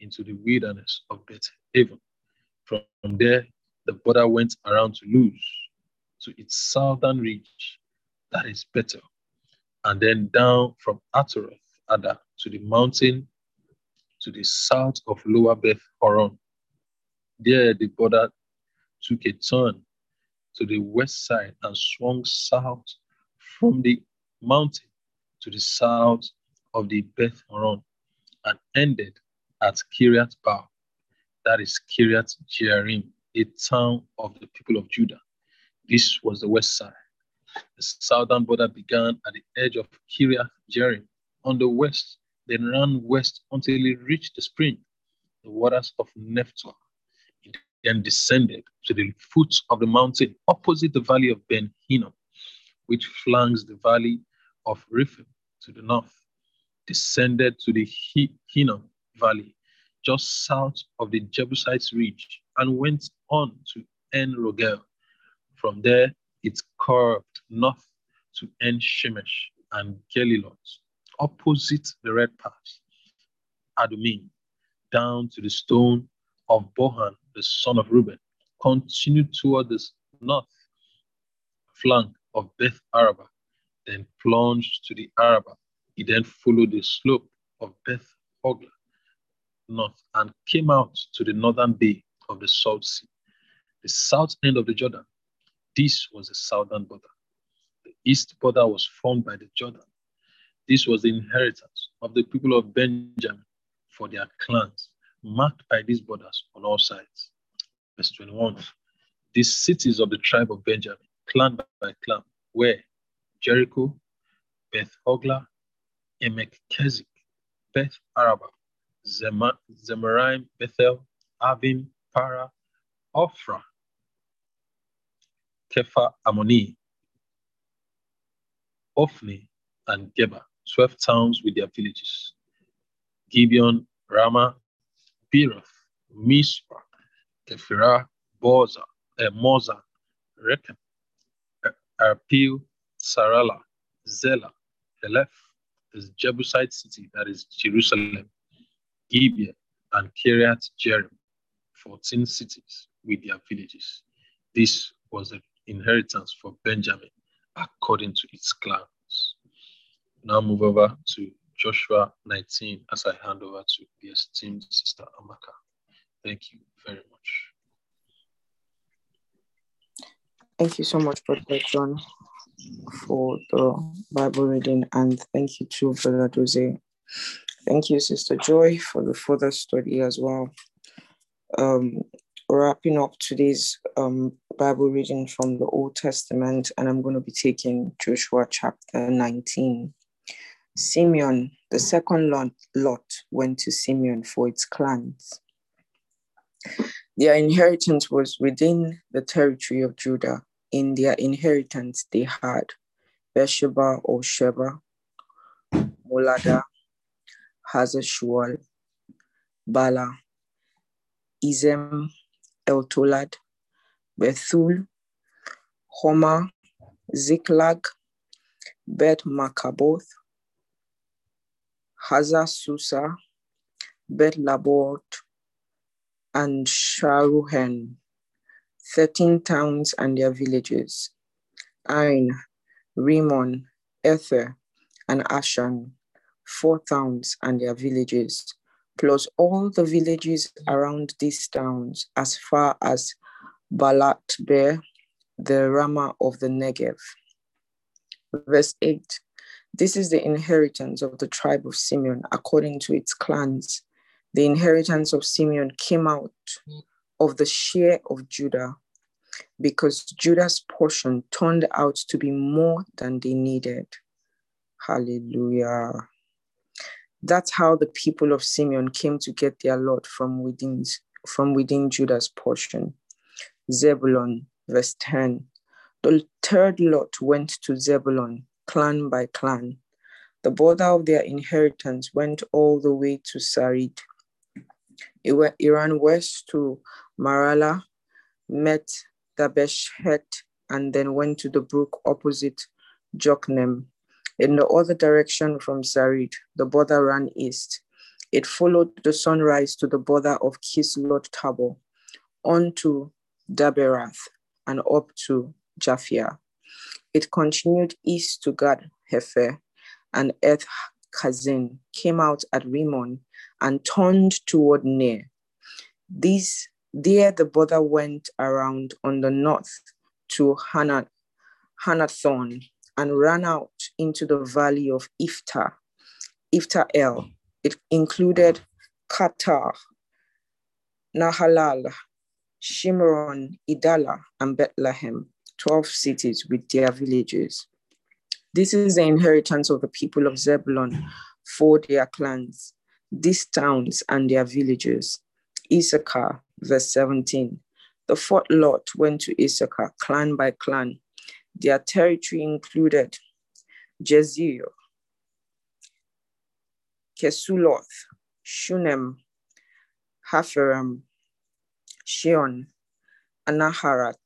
into the wilderness of Beth. From there, the border went around to Luz, to its southern ridge, that is Bethel, and then down from Ataroth Ada to the mountain to the south of Lower Beth Horon. There, the border took a turn to the west side and swung south from the mountain to the south of the Beth Horon and ended at Kiryat Bar, that is Kiryat Jearim, a town of the people of Judah. This was the west side. The southern border began at the edge of Kiryat Jearim on the west, then ran west until it reached the spring, the waters of Nephtoah. It then descended to the foot of the mountain opposite the valley of Ben Hinnom, which flanks the valley of Rephaim to the north, descended to the Hinnom Valley just south of the Jebusites Ridge, and went on to En Rogel from there, it curved north to En Shemesh and Gelilot, opposite the Red path, Adumim, down to the stone of Bohan, the son of Reuben, continued toward the north flank of Beth Araba, then plunged to the Araba. He then followed the slope of Beth Hogla north and came out to the northern bay of the Salt Sea, the south end of the Jordan, this was the southern border. The east border was formed by the Jordan. This was the inheritance of the people of Benjamin for their clans, marked by these borders on all sides. Verse 21 These cities of the tribe of Benjamin, clan by clan, were Jericho, Beth Hogla, Emek Kezik, Beth Araba, Zemaraim, Bethel, Avim, Para, Ophrah, Kepha Ammoni, Ophni, and Geba, 12 towns with their villages. Gibeon, Ramah, Beeroth, Mizpah, Kephirah, Boza, uh, Moza, Rechem, Arpil, Sarala, Zela, Heleph, the Jebusite city that is Jerusalem, Gibeah, and Kiriath Jearim, 14 cities with their villages. This was the inheritance for Benjamin according to its clans. Now move over to Joshua 19 as I hand over to the esteemed Sister Amaka. Thank you very much. Thank you so much, Brother John, for the Bible reading, and thank you to Brother Jose. Thank you, Sister Joy, for the further study as well. Um, wrapping up today's um, Bible reading from the Old Testament, and I'm going to be taking Joshua chapter 19. Simeon, the second lot, lot went to Simeon for its clans. Their inheritance was within the territory of Judah. In their inheritance, they had Beersheba or Sheba, Molada, Hazashual, Bala, Izem, Eltolad, Bethul, Homa, Ziklag, Bet Makaboth, Hazasusa, Bet Labort, and Sharuhen, 13 towns and their villages, Ain, Rimon, Ether, and Ashan, four towns and their villages, plus all the villages around these towns as far as Balat Bear, the Rama of the Negev. Verse 8 This is the inheritance of the tribe of Simeon according to its clans. The inheritance of Simeon came out of the share of Judah because Judah's portion turned out to be more than they needed. Hallelujah. That's how the people of Simeon came to get their lot from within, from within Judah's portion. Zebulon, verse 10. The third lot went to Zebulon, clan by clan. The border of their inheritance went all the way to Sarid. It, ran west to Marala, met Dabeshet, and then went to the brook opposite Joknem. In the other direction from Sarid, the border ran east. It followed the sunrise to the border of Kislot Tabor, on to Daberath, and up to Japhia. It continued east to Gad Hefer, and Eth Kazin came out at Rimmon and turned toward Ner. These there the border went around on the north to Hanath, Hanathon and ran out into the valley of Ifta, Ifta El. It included Qatar, Nahalal, Shimron, Idala, and Bethlehem, 12 cities with their villages. This is the inheritance of the people of Zebulun for their clans, these towns and their villages. Issachar, verse 17. The fourth lot went to Issachar, clan by clan. Their territory included Jezreel, Kesuloth, Shunem, Hapharaim, Shion, Anaharat,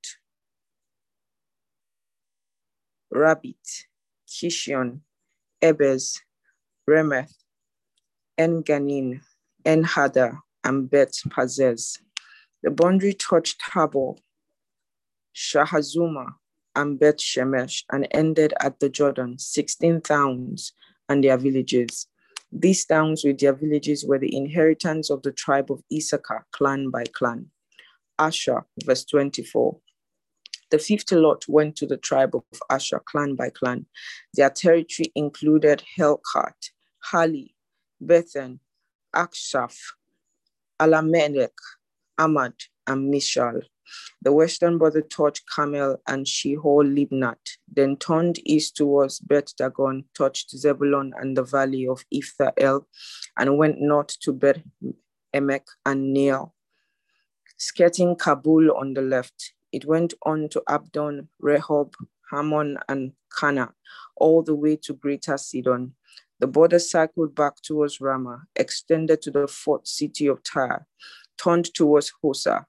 Rabbith, Kishion, Ebez, Remeth, Enganin, Enhada, and Bet Pazez. The boundary touched Tabor, Shahazuma, and Bet Shemesh and ended at the Jordan, 16 towns and their villages. These towns with their villages were the inheritance of the tribe of Issachar, clan by clan. Asher, verse 24. The fifth lot went to the tribe of Asher, clan by clan. Their territory included Helkat, Hali, Bethen, Akshaph, Alamelech, Amad, and Mishal. The western border touched Carmel and Shehor Libnat, then turned east towards Bet Dagon, touched Zebulon and the valley of Iphthael, and went north to Bet Emek and Neiel. Skirting Kabul on the left, it went on to Abdon, Rehob, Hammon, and Cana, all the way to Greater Sidon. The border circled back towards Ramah, extended to the fourth city of Tyre, turned towards Hosa,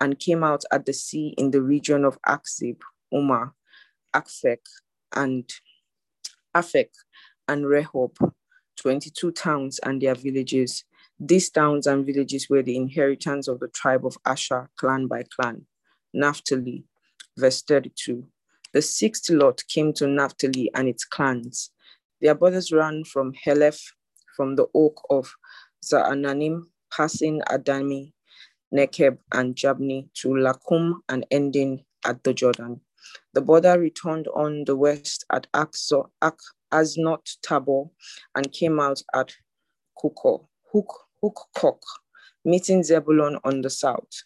and came out at the sea in the region of Aksib, Umar, Akfek, and Afek, and Rehob, 22 towns and their villages. These towns and villages were the inheritance of the tribe of Asher, clan by clan. Naphtali, verse 32. The sixth lot came to Naphtali and its clans. Their borders ran from Heleph, from the oak of Zaananim, passing Adami, Nekeb, and Jabni to Lakum and ending at the Jordan. The border returned on the west at Akzo, Ak, Aznot Tabor and came out at Kukko, Hook, Hukkok, meeting Zebulun on the south,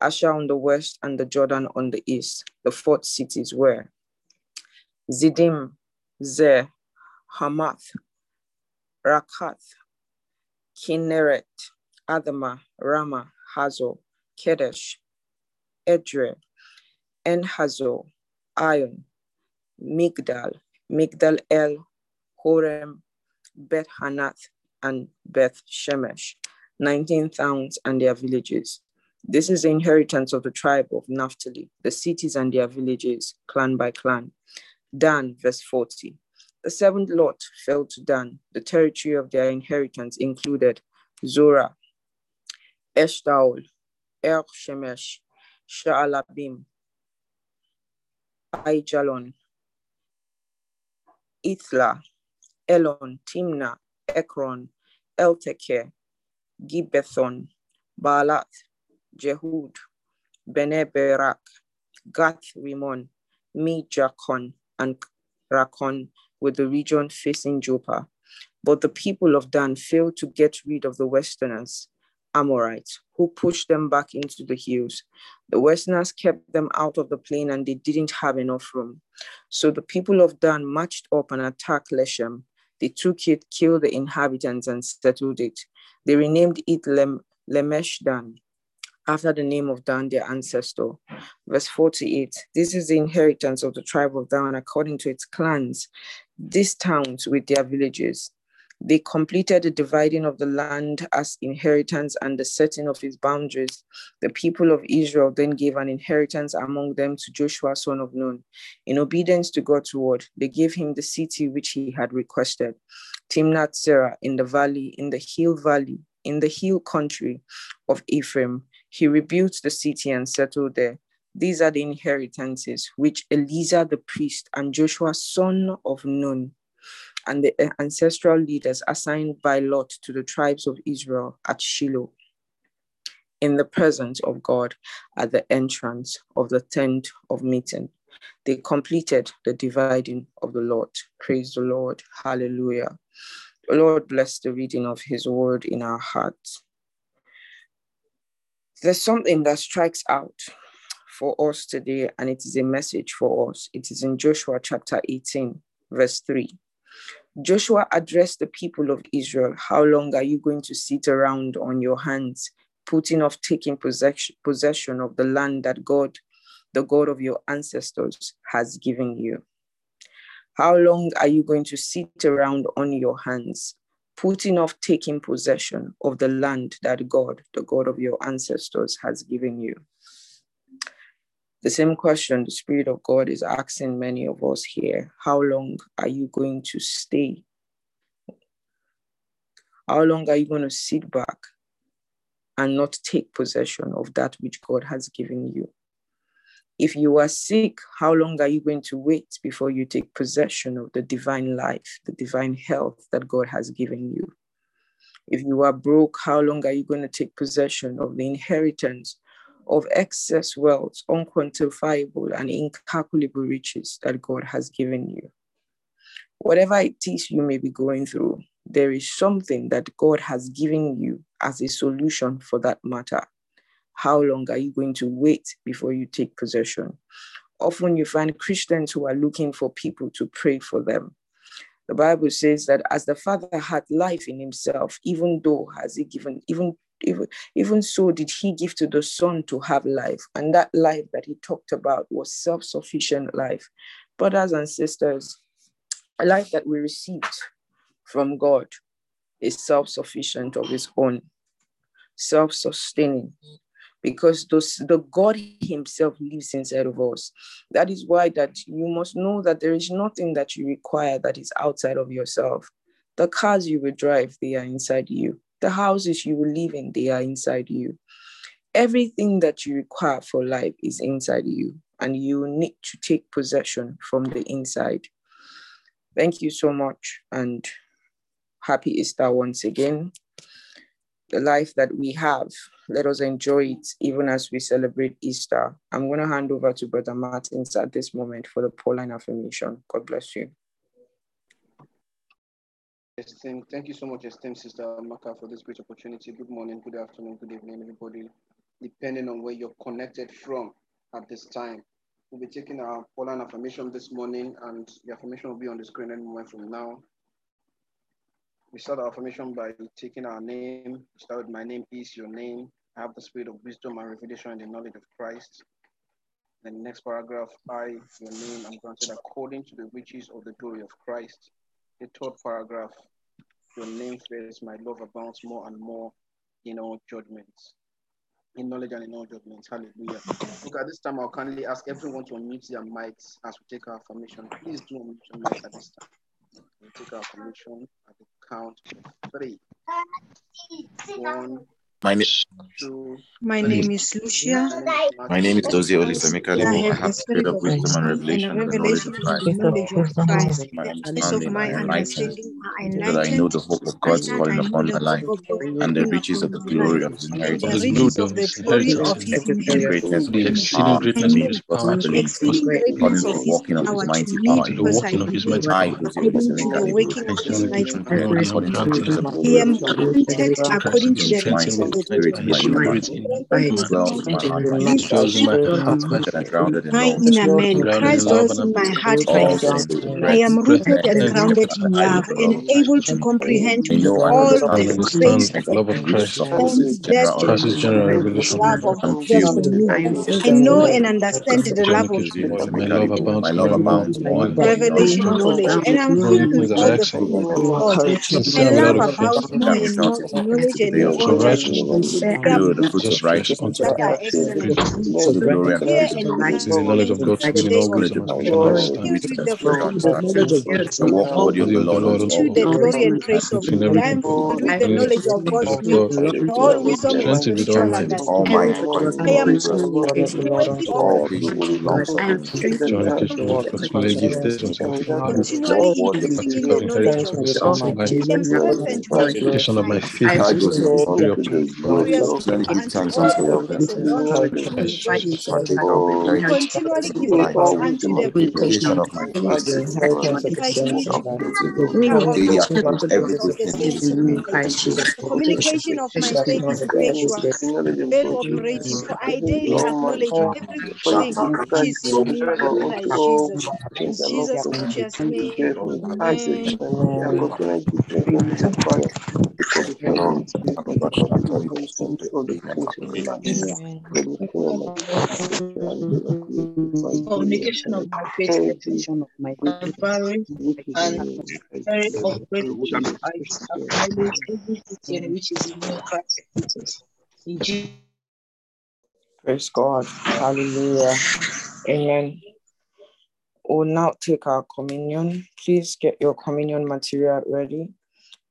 Asher on the west, and the Jordan on the east. The fourth cities were Zidim, Zer, Hamath, Rakath, Kinneret, Adama, Rama, Hazo, Kedesh, Edre, Enhazo, Ion, Migdal, Migdal El, Horem, Bet Hanath, and Beth Shemesh, 19 towns and their villages. This is the inheritance of the tribe of Naphtali, the cities and their villages, clan by clan. Dan, verse 40. The seventh lot fell to Dan. The territory of their inheritance included Zorah, Eshtaol, Er Shemesh, Sha'alabim, Aijalon, Ithla, Elon, Timnah, Ekron, Elteke, Gibbethon, Baalat, Jehud, Bene Berak, Gath Rimon, Mijakon, and Rakon with the region facing Joppa. But the people of Dan failed to get rid of the Westerners, Amorites, who pushed them back into the hills. The Westerners kept them out of the plain and they didn't have enough room. So the people of Dan marched up and attacked Leshem. They took it, killed the inhabitants, and settled it. They renamed it Lem- Lemesh Dan, after the name of Dan, their ancestor. Verse 48 This is the inheritance of the tribe of Dan according to its clans, these towns with their villages. They completed the dividing of the land as inheritance and the setting of its boundaries. The people of Israel then gave an inheritance among them to Joshua, son of Nun. In obedience to God's word, they gave him the city which he had requested Timnath Serah in the valley, in the hill valley, in the hill country of Ephraim. He rebuilt the city and settled there. These are the inheritances which Eleazar the priest and Joshua, son of Nun, and the eh, ancestral leaders assigned by lot to the tribes of Israel at Shiloh in the presence of God at the entrance of the tent of meeting. They completed the dividing of the lot. Praise the Lord. Hallelujah. The Lord bless the reading of his word in our hearts. There's something that strikes out for us today, and it is a message for us. It is in Joshua chapter 18, verse 3. Joshua addressed the people of Israel How long are you going to sit around on your hands, putting off taking possession, possession of the land that God, the God of your ancestors, has given you? How long are you going to sit around on your hands, putting off taking possession of the land that God, the God of your ancestors, has given you? The same question the Spirit of God is asking many of us here How long are you going to stay? How long are you going to sit back and not take possession of that which God has given you? If you are sick, how long are you going to wait before you take possession of the divine life, the divine health that God has given you? If you are broke, how long are you going to take possession of the inheritance of excess wealth, unquantifiable and incalculable riches that God has given you. Whatever it is you may be going through, there is something that God has given you as a solution for that matter. How long are you going to wait before you take possession? Often you find Christians who are looking for people to pray for them. The Bible says that as the Father had life in himself, even though has he given, even even, even so did he give to the son to have life and that life that he talked about was self-sufficient life brothers and sisters a life that we received from god is self-sufficient of his own self-sustaining because those, the god himself lives inside of us that is why that you must know that there is nothing that you require that is outside of yourself the cars you will drive they are inside you the houses you will live in, they are inside you. Everything that you require for life is inside you, and you need to take possession from the inside. Thank you so much, and happy Easter once again. The life that we have, let us enjoy it even as we celebrate Easter. I'm going to hand over to Brother Martins at this moment for the Pauline affirmation. God bless you. Esteemed, thank you so much, esteemed Sister Maka, for this great opportunity. Good morning, good afternoon, good evening, everybody, depending on where you're connected from at this time. We'll be taking our Pauline affirmation this morning, and the affirmation will be on the screen any moment from now. We start our affirmation by taking our name. We start with my name is your name. I have the spirit of wisdom and revelation and the knowledge of Christ. The next paragraph, I, your name, I'm granted according to the riches of the glory of Christ. The third paragraph, your name first, my love abounds more and more in all judgments, in knowledge and in all judgments. Hallelujah. Look, at this time, I'll kindly ask everyone to unmute their mics as we take our affirmation. Please do unmute your mics at this time. We'll take our affirmation at the count three. One, My, name, My name is Lucia. my name is Dozie Olisamika I Lebo. I have have the the spirit spirit of of wisdom and revelation and revelation of of Christ. the knowledge of Christ. My The eyes of understanding my enlightened, understanding are so that I know the hope of I God's calling upon my life hope of God's and the riches of the glory of his and the and the inheritance in riches glory of of the his glory of in his him. the inheritance greatness The his exceeding power I in greatness of his power the believe, was exceeding according greatness to of his working of his power to mighty power the because me. I working of his believe mighty I, power. Dozie according to Lebo, working of Thank you, his Holy Ghost. mighty strengthened power. Holy according to the countenance riches of of God. his I am granted according to been the mind, riches strengthened of in body, the his mighty spirit power. in glory His my of inner man. spirit in his Granted inner It to man. me dwells in my heart by lives faith. Dwells in my heart and grounded in love, inner man. Christ dwells in my heart by faith. I am rooted and and grounded in love in the love and able to comprehend I all understand the the understand things mysteries that the love of Christ. concerns Christ's that general revelation. general the revelation. love of I'm God filled for with the me. Holy Ghost. I know and understand the love Thank of you, God My me. love My love more abounds in more all and more in knowledge. knowledge Revelation, knowledge, and I'm filled with all the ask God. of God. Since My I'm love without offense, abounds more and more knowledge and to in of for all the righteousness, things righteousness, that build the fruits of Jesus Christ unto that righteousness, are praise excellent, to the to glory and hear praise of and the Lord. in the knowledge understand of God, the to the day all of knowledge wisdom, the fruit walk body of the Lord the glory and of God. I am with the knowledge of purpose God's of will, God, all wisdom and strengthened with all spiritual might. all understanding. might according to I the am working of filled to with all patience and long suffering, Johnny the Kishimoto, fulfilling gifted unto to the continually worthy of increasing Christ. in of the knowledge inheritance of of his God. son's life, I am fervent with multiplication of my my faith I, my Joseph, to the degree of glorious continually give unto thanks all unto the God things of God unto Christ his joy. Jesus. partaker of the To inheritance continually of give life, thanks unto the the meditation of my faith, Christ leads the power of daily the affirmation every of good the thing is saints. in me. Communication of my faith is effectual, well operative, for I daily acknowledge everything which is in me by Christ Jesus. In Jesus' precious name, amen. Communication of my faith and vary and very operative. I acknowledge everything which is in Christ Jesus. In Jesus' Praise God. Hallelujah. Amen. We'll now take our communion. Please get your communion material ready.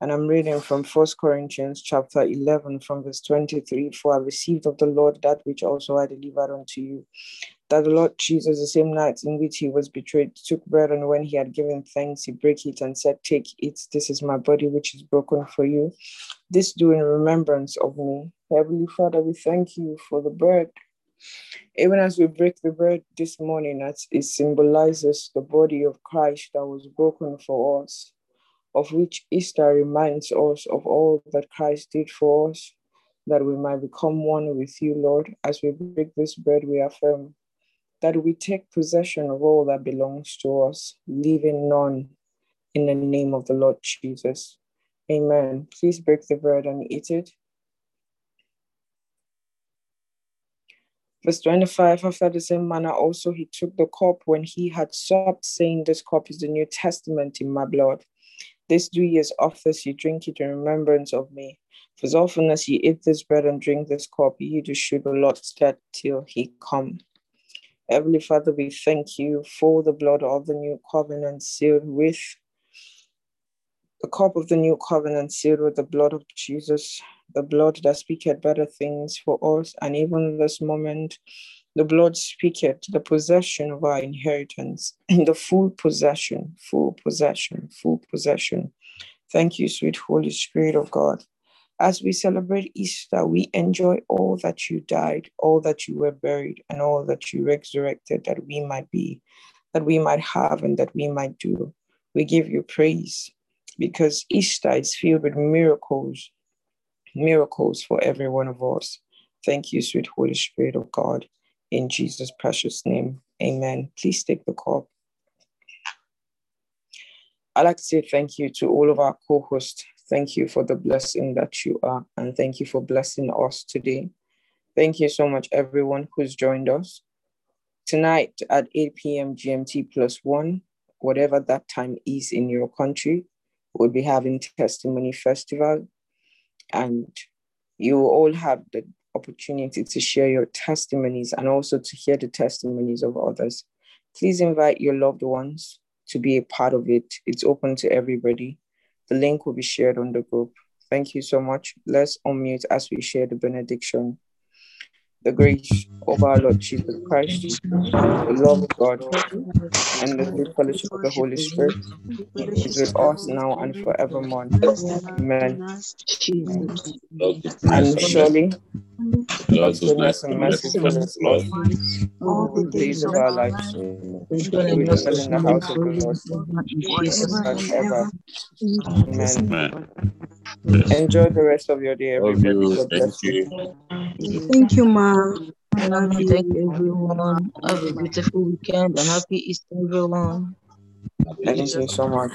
And I'm reading from First Corinthians chapter 11 from verse 23. For I received of the Lord that which also I delivered unto you. That the Lord Jesus, the same night in which he was betrayed, took bread, and when he had given thanks, he broke it and said, Take it, this is my body which is broken for you. This do in remembrance of me. Heavenly Father, we thank you for the bread. Even as we break the bread this morning, it symbolizes the body of Christ that was broken for us, of which Easter reminds us of all that Christ did for us, that we might become one with you, Lord. As we break this bread, we affirm that we take possession of all that belongs to us, leaving none in the name of the Lord Jesus. Amen. Please break the bread and eat it. Verse 25 After the same manner, also he took the cup when he had supped, saying, This cup is the New Testament in my blood. This do ye as oft as ye drink it in remembrance of me. For as often as ye eat this bread and drink this cup, ye do show the Lord's death till he come. Heavenly Father, we thank you for the blood of the new covenant sealed with the cup of the new covenant sealed with the blood of Jesus, the blood that speaketh better things for us. And even this moment, the blood speaketh the possession of our inheritance, and the full possession, full possession, full possession. Thank you, sweet Holy Spirit of God. As we celebrate Easter, we enjoy all that you died, all that you were buried, and all that you resurrected that we might be, that we might have, and that we might do. We give you praise because Easter is filled with miracles, miracles for every one of us. Thank you, sweet Holy Spirit of God. In Jesus' precious name, amen. Please take the cup. I'd like to say thank you to all of our co hosts. Thank you for the blessing that you are, and thank you for blessing us today. Thank you so much, everyone who's joined us. Tonight at 8 p.m. GMT plus one, whatever that time is in your country, we'll be having testimony festival and you all have the opportunity to share your testimonies and also to hear the testimonies of others. Please invite your loved ones to be a part of it. It's open to everybody. The link will be shared on the group. Thank you so much. Let's unmute as we share the benediction. The grace of our Lord Jesus Christ, the love of God, and the sweet fellowship of the Holy Spirit is with us now and forevermore. Amen. And surely, God's goodness and mercy follows us all the days of our lives. We dwell in the house of the Lord forever. Amen. Enjoy the rest of your day, everybody. Thank you. Thank you, ma'am. Thank you, everyone. Have a beautiful weekend and happy Easter, everyone. Thank you so much.